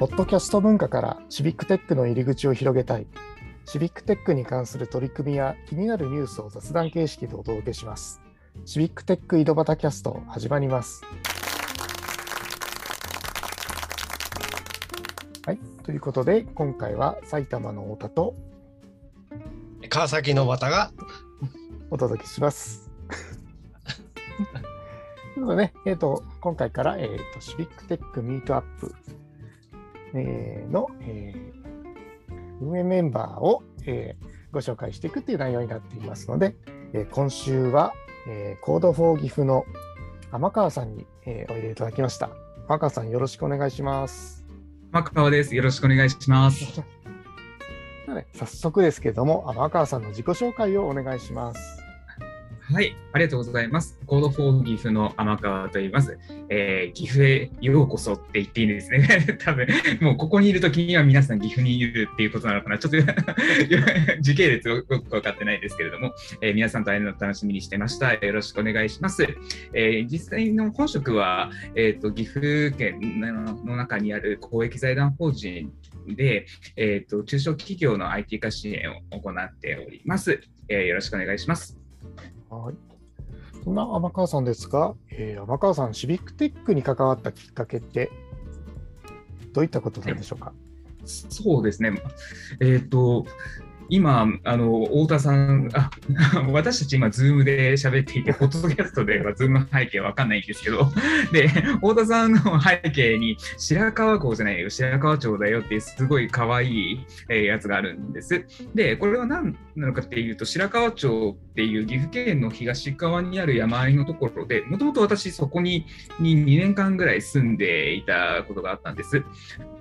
ポッドキャスト文化からシビックテックの入り口を広げたい。シビックテックに関する取り組みや気になるニュースを雑談形式でお届けします。シビックテック井戸端キャスト始まります。はい、ということで今回は埼玉の太田と川崎の綿がお届けします。ということでね、えー、と今回から、えー、とシビックテックミートアップ、えーの、えー運営メンバーを、えーご紹介していくという内容になっていますので、えー今週は、えー、コードフォーギフの天川さんに、えーおいでいただきました。天川さんよろしくお願いします。マ川です。よろしくお願いします。早速ですけれども、天川さんの自己紹介をお願いします。はい、ありがとうございます。コードフォー岐阜の天川と言います。えー岐阜へようこそって言っていいんですね。多分もうここにいるときには皆さん岐阜にいるっていうことなのかな。ちょっと 時系列をよく分かってないですけれども、えー皆さんと会えるの楽しみにしてました。よろしくお願いします。えー実際の本職は、えー、と岐阜県の中にある公益財団法人で、えー、と中小企業の IT 化支援を行っております。えーよろしくお願いします。はい。そんな天川さんですが、えー天川さん、シビックテックに関わったきっかけって、どういったことなんでしょうか？そうですね。えっ、と、今、あの、太田さん、あ、私たち今、ズームで喋っていて、ポッドキャストではズーム背景わかんないんですけど、で、太田さんの背景に、白川郷じゃないよ、白川町だよって、すごい可愛い、えやつがあるんです。で、これは何なのかっていうと、白川町っていう岐阜県の東側にある山あいのところで、もともと私、そこにに2年間ぐらい住んでいたことがあったんです。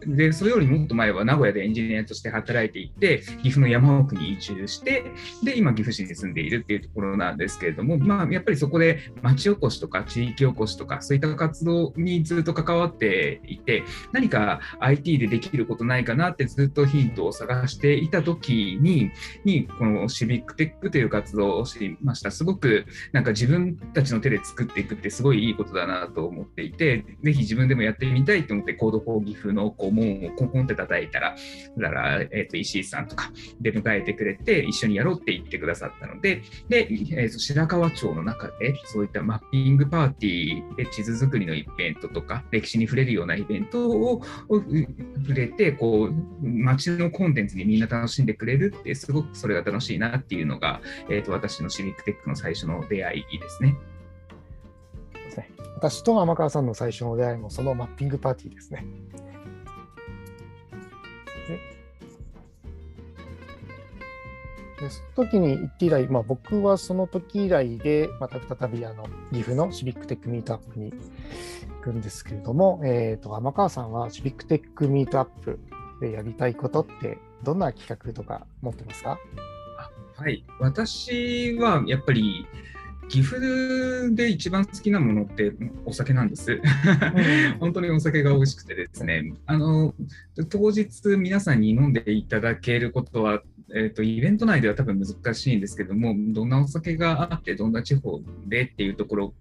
で、それよりもっと前は名古屋でエンジニアとして働いていて、岐阜の山奥に移住して、で、今、岐阜市に住んでいるっていうところなんですけれども、まあ、やっぱりそこで町おこしとか地域おこしとか、そういった活動にずっと関わっていて、何か IT でできることないかなってずっとヒントを探していた時に、にこのシビックテックという活動を知りました。すごくなんか自分たちの手で作っていくってすごいいいことだなと思っていて、ぜひ自分でもやってみたいと思って、コードフォーギフのこう門をコンコンって叩いたら、だから、えっと石井さんとかで迎えてくれて、一緒にやろうって言ってくださったので、で、えー白川町の中で、そういったマッピングパーティーで地図作りのイベントとか、歴史に触れるようなイベントを触れて、こう、街のコンテンツにみんな楽しんでくれるって、すごくそれが楽しいなっていうのが、えー、と私のシビックテックの最初の出会い。ですね私と天川さんの最初の出会いもそのマッピングパーティーですね。でその時に行って以来、まあ、僕はその時以来で、また再びあの岐阜のシビックテックミートアップに行くんですけれども、えー、と天川さんはシビックテックミートアップでやりたいことって、どんな企画とか持ってますか？はい、私はやっぱり岐阜で一番好きなものってお酒なんです。本当にお酒が美味しくてですね、あの当日皆さんに飲んでいただけることは、えー、とイベント内では多分難しいんですけども、どんなお酒があって、どんな地方でっていうところ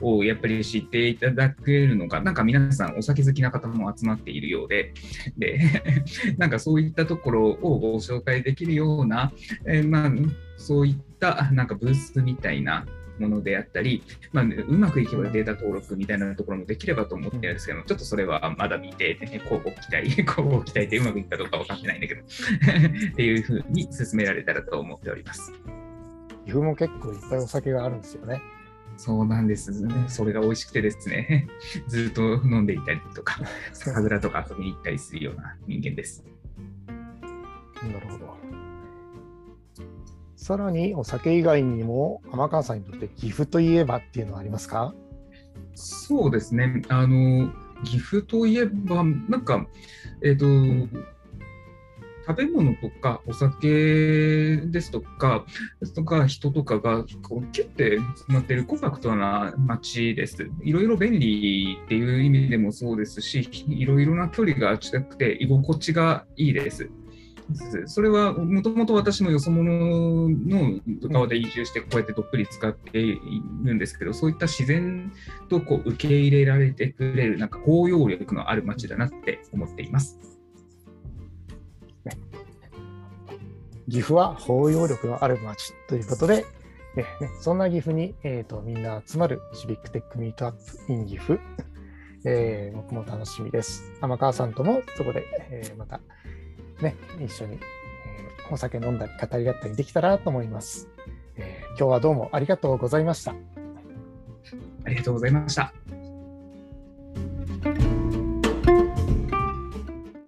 をやっぱり知っていただけるのか何か皆さんお酒好きな方も集まっているようで、で なんかそういったところをご紹介できるような、えーまあ、そういったなんかブースみたいなものであったり、まあ、うまくいけばデータ登録みたいなところもできればと思ってるんですけど、ちょっとそれはまだ見て、交互期待、交互期待でうまくいくかどうか分かってないんだけど、っていうふうに進められたらと思っております。岐阜も結構いっぱいお酒があるんですよね。そうなんです。それが美味しくてですね、ずっと飲んでいたりとか、酒蔵とか遊びに行ったりするような人間です。なるほど。さらにお酒以外にも天川さんにとって岐阜といえばっていうのはありますか？そうですね。あの、岐阜といえば、なんか、えっ、と、食べ物とかお酒ですとか、とか人とかがこうキュッて詰まってるコンパクトな街です。いろいろ便利っていう意味でもそうですし、いろいろな距離が近くて居心地がいいです。それはもともと私もよそ者の側で移住してこうやってどっぷり使っているんですけど、そういった自然とこう受け入れられてくれるなんか包容力のある街だなって思っています。岐阜は包容力のある街ということで、そんな岐阜に、えーと、みんな集まるシビックテックミートアップ in 岐阜、えー、僕も楽しみです。天川さんともそこで、えー、また、ね、一緒に、えー、お酒飲んだり語り合ったりできたらと思います、えー。今日はどうもありがとうございました。ありがとうございました。